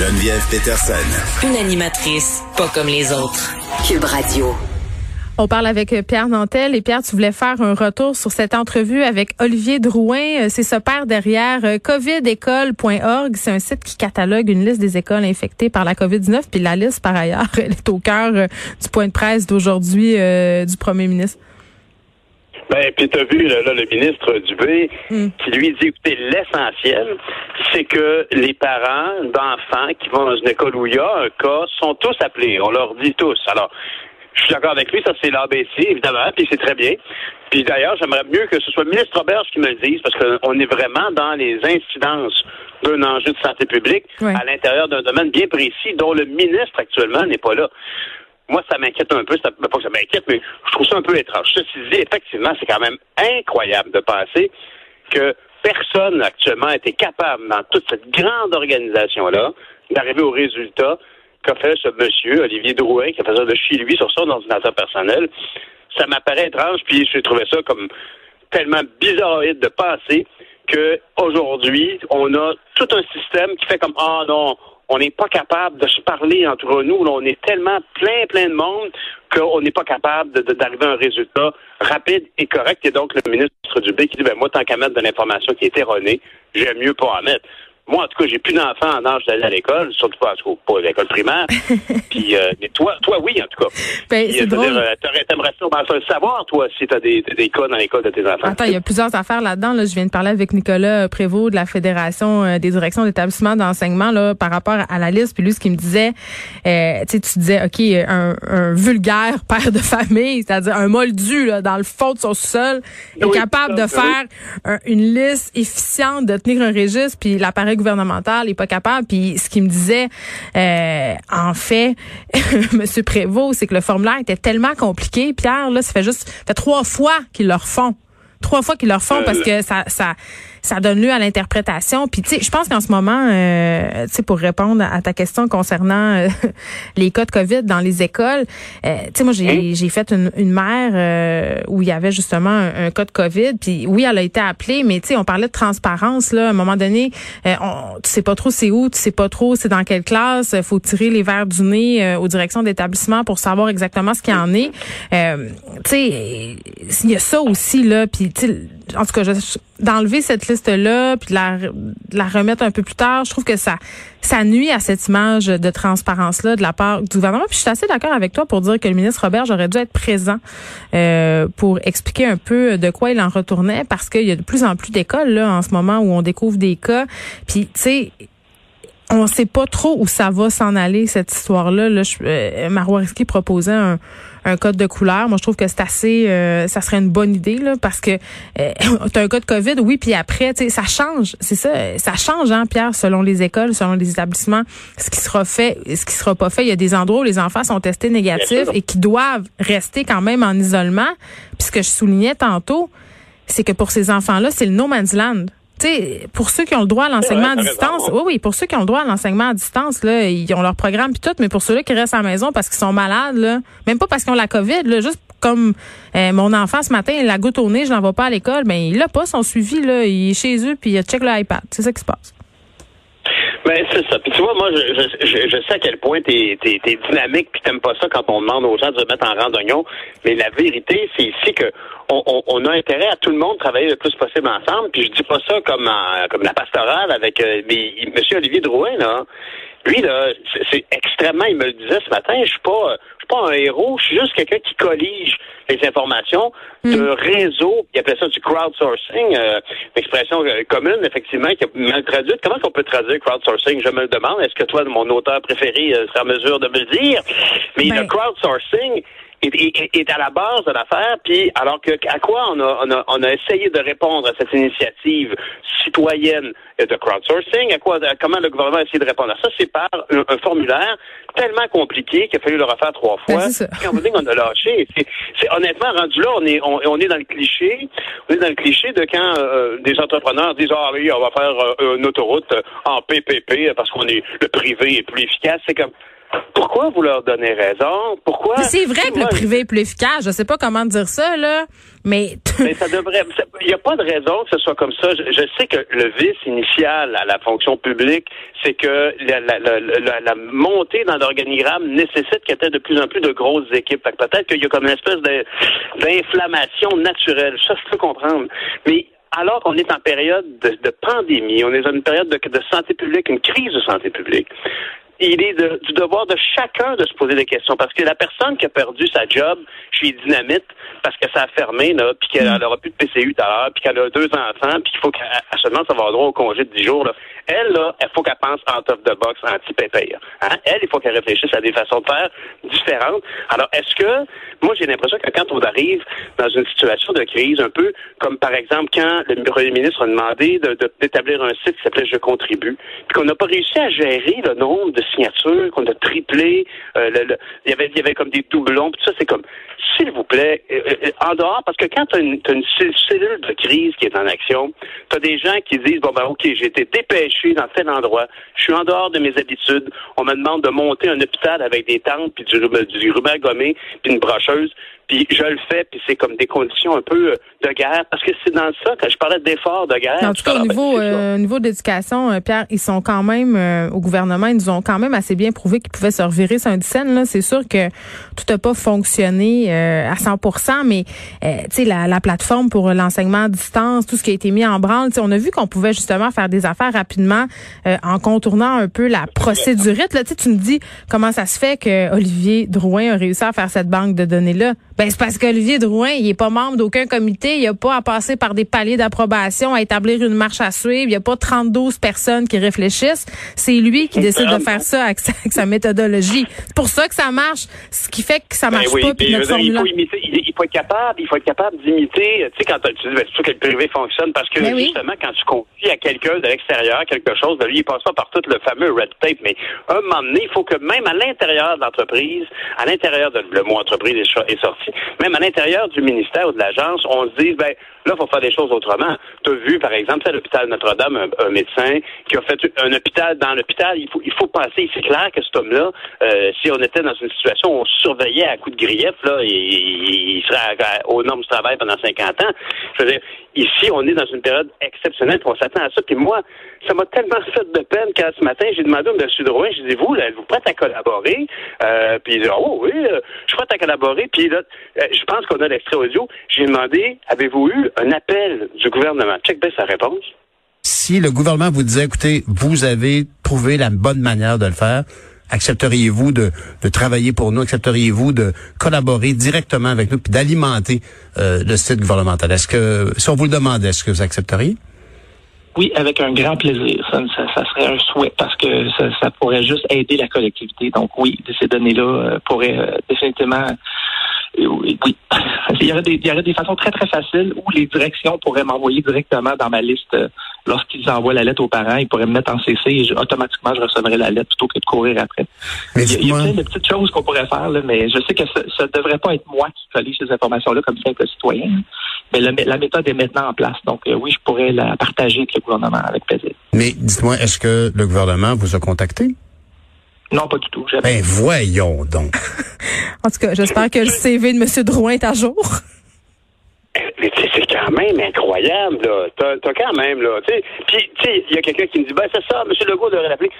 Geneviève Peterson. Une animatrice pas comme les autres. Cube Radio. On parle avec Pierre Nantel et Pierre, tu voulais faire un retour sur cette entrevue avec Olivier Drouin. C'est ce père derrière euh, covidécole.org. C'est un site qui catalogue une liste des écoles infectées par la COVID-19. Puis la liste, par ailleurs, elle est au cœur euh, du point de presse d'aujourd'hui euh, du premier ministre. Ben, puis t'as vu là, le ministre Dubé mm. qui lui dit écoutez, l'essentiel, c'est que les parents d'enfants qui vont dans une école où il y a un cas sont tous appelés. On leur dit tous. Alors, je suis d'accord avec lui, ça c'est l'ABC, évidemment, puis c'est très bien. Puis d'ailleurs, j'aimerais mieux que ce soit le ministre Robert qui me le dise, parce qu'on est vraiment dans les incidences d'un enjeu de santé publique à l'intérieur d'un domaine bien précis dont le ministre actuellement n'est pas là moi, ça m'inquiète un peu. Ça, pas que ça m'inquiète, mais je trouve ça un peu étrange. Ceci dit, effectivement, c'est quand même incroyable de penser que personne actuellement a été capable, dans toute cette grande organisation-là, d'arriver au résultat qu'a fait ce monsieur, Olivier Drouin, qui a fait ça de chez lui sur son ordinateur personnel. Ça m'apparaît étrange, puis j'ai trouvé ça comme tellement bizarroïde de penser qu'aujourd'hui, on a tout un système qui fait comme, ah non, on n'est pas capable de se parler entre nous. on est tellement plein, plein de monde qu'on n'est pas capable d'arriver à un résultat rapide et correct. Et donc, le ministre Dubé qui dit, ben, moi, tant qu'à mettre de l'information qui est erronée, j'aime mieux pas en mettre. Moi, en tout cas, j'ai plus d'enfants en âge d'aller à l'école, surtout pas, pas à l'école primaire. Puis, euh, mais toi, toi, oui, en tout cas. Ben, c'est drôle. Euh, t'aimerais ça savoir, toi, si t'as des, des cas dans l'école de tes enfants. Attends, il y a plusieurs affaires là-dedans. Là. Je viens de parler avec Nicolas Prévost de la Fédération euh, des directions d'établissement d'enseignement là, par rapport à la liste. Puis lui, ce qu'il me disait, euh, tu disais, OK, un, un, vulgaire père de famille, c'est-à-dire un moldu là, dans le fond de son sol, est capable de faire une liste efficiente, de tenir un registre, puis l'appareil gouvernemental n'est pas capable. Puis ce qu'il me disait, euh, en fait, Monsieur Prévost, c'est que le formulaire était tellement compliqué. Pierre, là, ça fait juste fait trois fois qu'ils le refont trois fois qu'ils le font parce que ça, ça, ça donne lieu à l'interprétation. Puis tu sais, je pense qu'en ce moment, euh, tu sais, pour répondre à ta question concernant euh, les cas de Covid dans les écoles, euh, tu sais, moi j'ai hein? j'ai fait une, une mère euh, où il y avait justement un, cas de Covid. Puis oui, elle a été appelée, mais tu sais, on parlait de transparence là. À un moment donné, on, tu sais pas trop c'est où, tu sais pas trop c'est dans quelle classe. Faut tirer les verres du nez aux directions d'établissement pour savoir exactement ce qu'il y en est. tu sais, il y a ça aussi là. Puis tu sais, en tout cas, d'enlever cette liste-là puis de la, la remettre un peu plus tard, je trouve que ça, ça nuit à cette image de transparence-là de la part du gouvernement. Puis je suis assez d'accord avec toi pour dire que le ministre Robert aurait dû être présent euh, pour expliquer un peu de quoi il en retournait parce qu'il y a de plus en plus d'écoles là en ce moment où on découvre des cas. Puis tu sais on sait pas trop où ça va s'en aller cette histoire-là. Là, euh, Marois proposait un, un code de couleur. Moi, je trouve que c'est assez, euh, ça serait une bonne idée là, parce que euh, as un code Covid, oui, puis après, tu sais, ça change. C'est ça, ça change, hein, Pierre, selon les écoles, selon les établissements, ce qui sera fait, ce qui sera pas fait. Il y a des endroits où les enfants sont testés négatifs et qui doivent rester quand même en isolement. Puis ce que je soulignais tantôt, c'est que pour ces enfants-là, c'est le no man's land sais, pour ceux qui ont le droit à l'enseignement à distance, oui, oui, pour ceux qui ont le droit à l'enseignement à distance, là, ils ont leur programme puis tout, mais pour ceux-là qui restent à la maison parce qu'ils sont malades, là, même pas parce qu'ils ont la COVID, là, juste comme euh, mon enfant ce matin, il a goutte au nez, je l'envoie pas à l'école, mais il a pas son suivi, là, il est chez eux puis il check l'iPad. C'est ça qui se passe. Ben, c'est ça. Puis tu vois, moi, je, je, je, sais à quel point t'es es, es, dynamique puis t'aimes pas ça quand on demande aux gens de se mettre en rang d'oignon. Mais la vérité, c'est ici que on, on, on, a intérêt à tout le monde travailler le plus possible ensemble. Puis je dis pas ça comme comme la pastorale avec euh, Monsieur Olivier Drouin, là. Lui, là, c'est extrêmement, il me le disait ce matin, je suis pas, pas un héros, je suis juste quelqu'un qui collige les informations de hmm. réseau, il appelait ça du crowdsourcing, euh, une expression euh, commune, effectivement, qui est mal traduite. Comment on peut traduire crowdsourcing? Je me le demande. Est-ce que toi, mon auteur préféré, euh, sera en mesure de me le dire? Mais le ben. crowdsourcing, est, à la base de l'affaire. Puis alors que à quoi on a, on a, on a essayé de répondre à cette initiative citoyenne de crowdsourcing, à quoi comment le gouvernement a essayé de répondre à ça, c'est par un, formulaire tellement compliqué qu'il a fallu le refaire trois ben, fois. Quand vous dites qu'on a lâché, c'est honnêtement rendu là, on est on, est dans le cliché, on est dans le cliché de quand euh, des entrepreneurs disent ah oui, on va faire euh, une autoroute en PPP parce qu'on est le privé est plus efficace. C'est comme pourquoi vous leur donnez raison? Pourquoi? C'est vrai que le privé est plus efficace. Je sais pas comment dire ça, là, mais. mais ça devrait. Il n'y a pas de raison que ce soit comme ça. Je, sais que le vice initial à la fonction publique, c'est que la, la, la, la, montée dans l'organigramme nécessite qu'il y ait de plus en plus de grosses équipes. Peut-être qu'il y a comme une espèce d'inflammation naturelle. Ça, je peux comprendre. Mais alors qu'on est en période de, de, pandémie, on est dans une période de, de, santé publique, une crise de santé publique il est du devoir de chacun de se poser des questions. Parce que la personne qui a perdu sa job chez Dynamite parce que ça a fermé, là, puis qu'elle n'aura mm. plus de PCU tout à l'heure, puis qu'elle a deux enfants, puis qu'il faut qu'elle seulement avoir droit au congé de 10 jours, là. Elle, là, il faut qu'elle pense en top de box anti-pépère. Hein? Elle, il faut qu'elle réfléchisse à des façons de faire différentes. Alors, est-ce que, moi, j'ai l'impression que quand on arrive dans une situation de crise, un peu comme, par exemple, quand le Premier ministre a demandé d'établir un site qui s'appelait Je contribue, puis qu'on n'a pas réussi à gérer le nombre de signatures, qu'on a triplé, euh, il, y avait, il y avait comme des doublons, tout ça, c'est comme, s'il vous plaît, euh, euh, en dehors, parce que quand tu as, une, cellule de crise qui est en action, tu as des gens qui disent, bon ben ok, j'ai été dépêché dans tel endroit, je suis en dehors de mes habitudes, on me demande de monter un hôpital avec des tentes, puis du, du ruban gommé, puis une brocheuse, puis je le fais, puis c'est comme des conditions un peu euh, de guerre, parce que c'est dans ça que je parlais d'efforts de guerre. En tout cas, au niveau, euh, niveau d'éducation, euh, Pierre, ils sont quand même, au gouvernement, ils nous ont quand même assez bien prouvé qu'ils pouvaient se revirer sur une scène. Là. C'est sûr que tout n'a pas fonctionné à 100% mais tu sais, la, la, plateforme pour l'enseignement à distance, tout ce qui a été mis en branle, on a vu qu'on pouvait justement faire des affaires rapidement en contournant un peu la procédurite. Là, tu me dis comment ça se fait que Olivier Drouin a réussi à faire cette banque de données-là. Ben, c'est parce qu'Olivier Drouin, il est pas membre d'aucun comité, il a pas à passer par des paliers d'approbation, à établir une marche à suivre, il n'y a pas 32 personnes qui réfléchissent. C'est lui qui décide de faire ça avec sa, méthodologie. C'est pour ça que ça marche, ce qui fait que ça marche ben pas. Puis notre il, faut imiter, il, faut être capable, il faut être capable d'imiter. Tu sais, quand tu dis, ben, c'est sûr que le privé fonctionne parce que ben justement, quand tu confies à quelqu'un de l'extérieur quelque chose, ben, lui, il passe pas par tout le fameux red tape. Mais un moment donné, il faut que même à l'intérieur de l'entreprise, à l'intérieur de le mot entreprise est sorti, même à l'intérieur du ministère ou de l'agence, on se dit, ben, là, il faut faire des choses autrement. Tu as vu, par exemple, à l'hôpital Notre-Dame, un, médecin qui a fait un hôpital. Dans l'hôpital, il faut, il faut penser, c'est clair que cet homme-là, euh, si on était dans une situation où on surveillait à coup de grief, là, il, il serait aux normes du travail pendant 50 ans. Je veux dire, ici, on est dans une période exceptionnelle, on s'attend à ça. Puis moi, ça m'a tellement fait de peine quand ce matin, j'ai demandé au M. Drouin, je dis, vous, là, êtes-vous prête à collaborer? Euh, puis il dit, oh oui, euh, je suis prête à collaborer. Puis là, euh, je pense qu'on a l'extrait audio. J'ai demandé, avez-vous eu un appel du gouvernement? Check bien sa réponse. Si le gouvernement vous disait, écoutez, vous avez trouvé la bonne manière de le faire, accepteriez-vous de, de, travailler pour nous? Accepteriez-vous de collaborer directement avec nous puis d'alimenter euh, le site gouvernemental? Est-ce que, si on vous le demandait, est-ce que vous accepteriez? Oui, avec un grand plaisir. Ça, ça, serait un souhait parce que ça, ça, pourrait juste aider la collectivité. Donc oui, ces données-là euh, pourraient euh, définitivement oui. Il y, aurait des, il y aurait des façons très, très faciles où les directions pourraient m'envoyer directement dans ma liste euh, lorsqu'ils envoient la lettre aux parents. Ils pourraient me mettre en CC et automatiquement, je recevrais la lettre plutôt que de courir après. il, y a, plein de petites choses qu'on pourrait faire, là, mais je sais que ça ne devrait pas être moi qui collige ces informations-là comme simple citoyen. Mais la méthode est maintenant en place. Donc euh, oui, je pourrais la partager avec le gouvernement avec plaisir. Mais dites-moi, est-ce que le gouvernement vous a contacté? Non, pas du tout. Ben voyons donc. en tout cas, j'espère que le CV de M. Drouin est à jour. Mais tu sais, c'est quand même incroyable, là. T'as, quand même, là. Tu sais, puis, tu sais, il y a quelqu'un qui me dit, ben, c'est ça, M. Legault devrait l'appeler.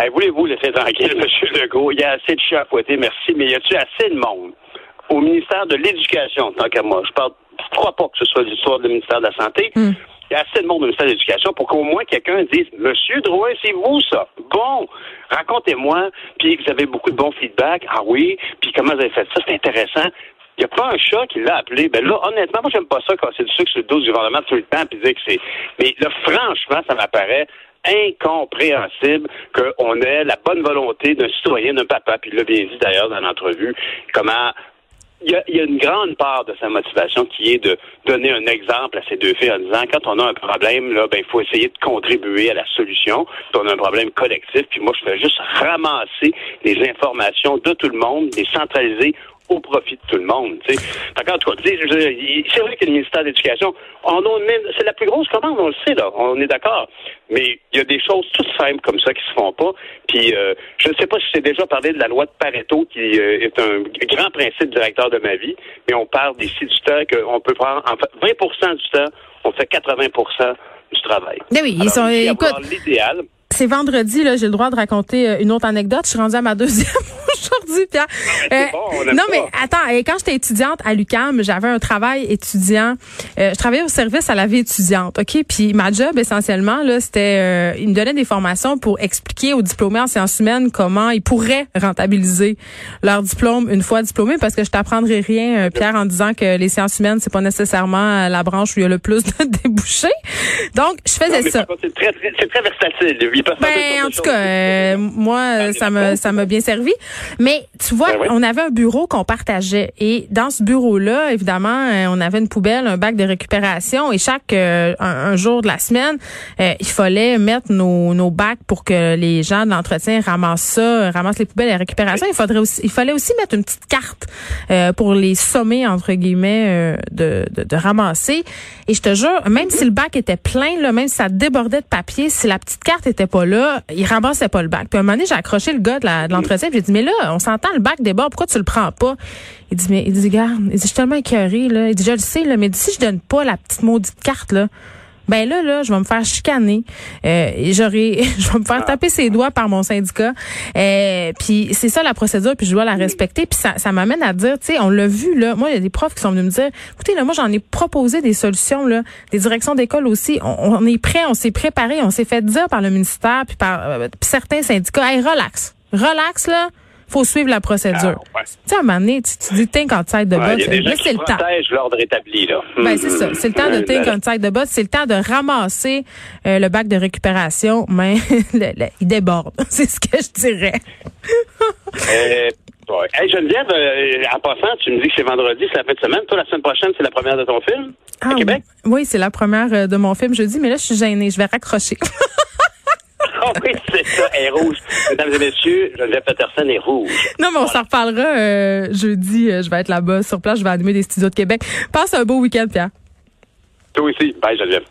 Hey, voulez-vous laisser tranquille, M. Legault? Il y a assez de chats à fouetter, merci, mais y a-tu assez de monde au ministère de l'Éducation, tant qu'à moi? Je parle, je crois pas que ce soit l'histoire du ministère de la Santé. Hmm. Il y a assez de monde au ministère de l'Éducation pour qu'au moins quelqu'un dise Monsieur Drouin, c'est vous ça. Bon, racontez-moi. Puis vous avez beaucoup de bons feedbacks. Ah oui, puis comment vous avez fait ça? C'est intéressant. Il n'y a pas un chat qui l'a appelé. Ben là, honnêtement, moi, j'aime pas ça quand c'est du sucre sur le dos du gouvernement tout le temps, puis dire que c'est. Mais là, franchement, ça m'apparaît incompréhensible qu'on ait la bonne volonté d'un citoyen, d'un papa, puis il l'a bien dit d'ailleurs dans l'entrevue, comment il y, a, une grande part de sa motivation qui est de donner un exemple à ces deux filles en disant quand on a un problème, là, ben il faut essayer de contribuer à la solution. Puis on a un problème collectif, puis moi je fais juste ramasser les informations de tout le monde, les centraliser au profit de tout le monde. Tu sais. En tout cas, c'est vrai que le ministère de l'Éducation, c'est la plus grosse commande, on le sait, là, on est d'accord. Mais il y a des choses toutes simples comme ça qui se font pas. Puis euh, je ne sais pas si j'ai déjà parlé de la loi de Pareto, qui euh, est un grand principe directeur de ma vie, mais on parle d'ici du temps qu'on peut prendre en fait 20% du temps, on fait 80% du travail. Mais oui, ils sont écoute, l'idéal. C'est vendredi, là, j'ai le droit de raconter euh, une autre anecdote. Je suis rendue à ma deuxième aujourd'hui, Pierre. Euh, non, mais attends, quand j'étais étudiante à l'UCAM, j'avais un travail étudiant. Euh, je travaillais au service à la vie étudiante, OK? Puis ma job, essentiellement, là, c'était... Euh, ils me donnaient des formations pour expliquer aux diplômés en sciences humaines comment ils pourraient rentabiliser leur diplôme une fois diplômés, parce que je t'apprendrai rien, Pierre, en disant que les sciences humaines, c'est pas nécessairement la branche où il y a le plus de débouchés. Donc, je faisais ça. C'est très, très, très versatile. Ben, en tout cas, moi, ça m'a ça m'a bien servi. Mais tu vois, ben on avait un bureau qu'on partageait et dans ce bureau-là, évidemment, euh, on avait une poubelle, un bac de récupération et chaque euh, un, jour de la semaine, euh, il fallait mettre nos, nos bacs pour que les gens de l'entretien ramassent ça, ramassent les poubelles et la récupération. Il faudrait aussi, il fallait aussi mettre une petite carte pour les sommer entre guillemets de, de, de, ramasser. Et je te jure, même si le bac était plein, là, même si ça débordait de papier, si la petite carte était pas là, il ramassait pas le bac. Puis un moment donné, j'ai accroché le gars de l'entretien, j'ai dit mais là, on s'entend le bac déborde, pourquoi tu le prends pas? Il dit, mais, il dit, regarde, il dit, je suis tellement écœuré, là. Il dit, je le sais, là, mais si je donne pas la petite maudite carte, là, ben là, là, je vais me faire chicaner. Euh, j'aurai, je vais me faire taper ses doigts par mon syndicat. Euh, puis c'est ça la procédure, puis je dois la respecter. Puis ça, ça m'amène à dire, tu sais, on l'a vu là. Moi, il y a des profs qui sont venus me dire, écoutez, là, moi, j'en ai proposé des solutions là, des directions d'école aussi. On, est prêt, on s'est préparé, on s'est fait dire par le ministère puis par euh, certains syndicats, hey, relax, relax là faut suivre la procédure. Ah, tu sais, à un moment donné, tu, tu dis think outside the box. là, c'est le temps. l'ordre établi, là. Ben, c'est ça. C'est le temps de think outside the box. C'est le temps de ramasser euh, le bac de récupération, mais il déborde. c'est ce que je dirais. euh, Hey Geneviève, euh, en passant, tu me dis que c'est vendredi, c'est la fin de semaine. Toi, la semaine prochaine, c'est la première de ton film à ah, Québec? Oui, c'est la première euh, de mon film jeudi, mais là, je suis gênée. Je vais raccrocher. Oui, c'est ça, elle est rouge. Mesdames et messieurs, Geneviève Peterson est rouge. Non, mais on s'en reparlera euh, jeudi. Euh, je vais être là-bas sur place. Je vais animer des studios de Québec. Passe un beau week-end, Pierre. Toi aussi. Bye, Geneviève.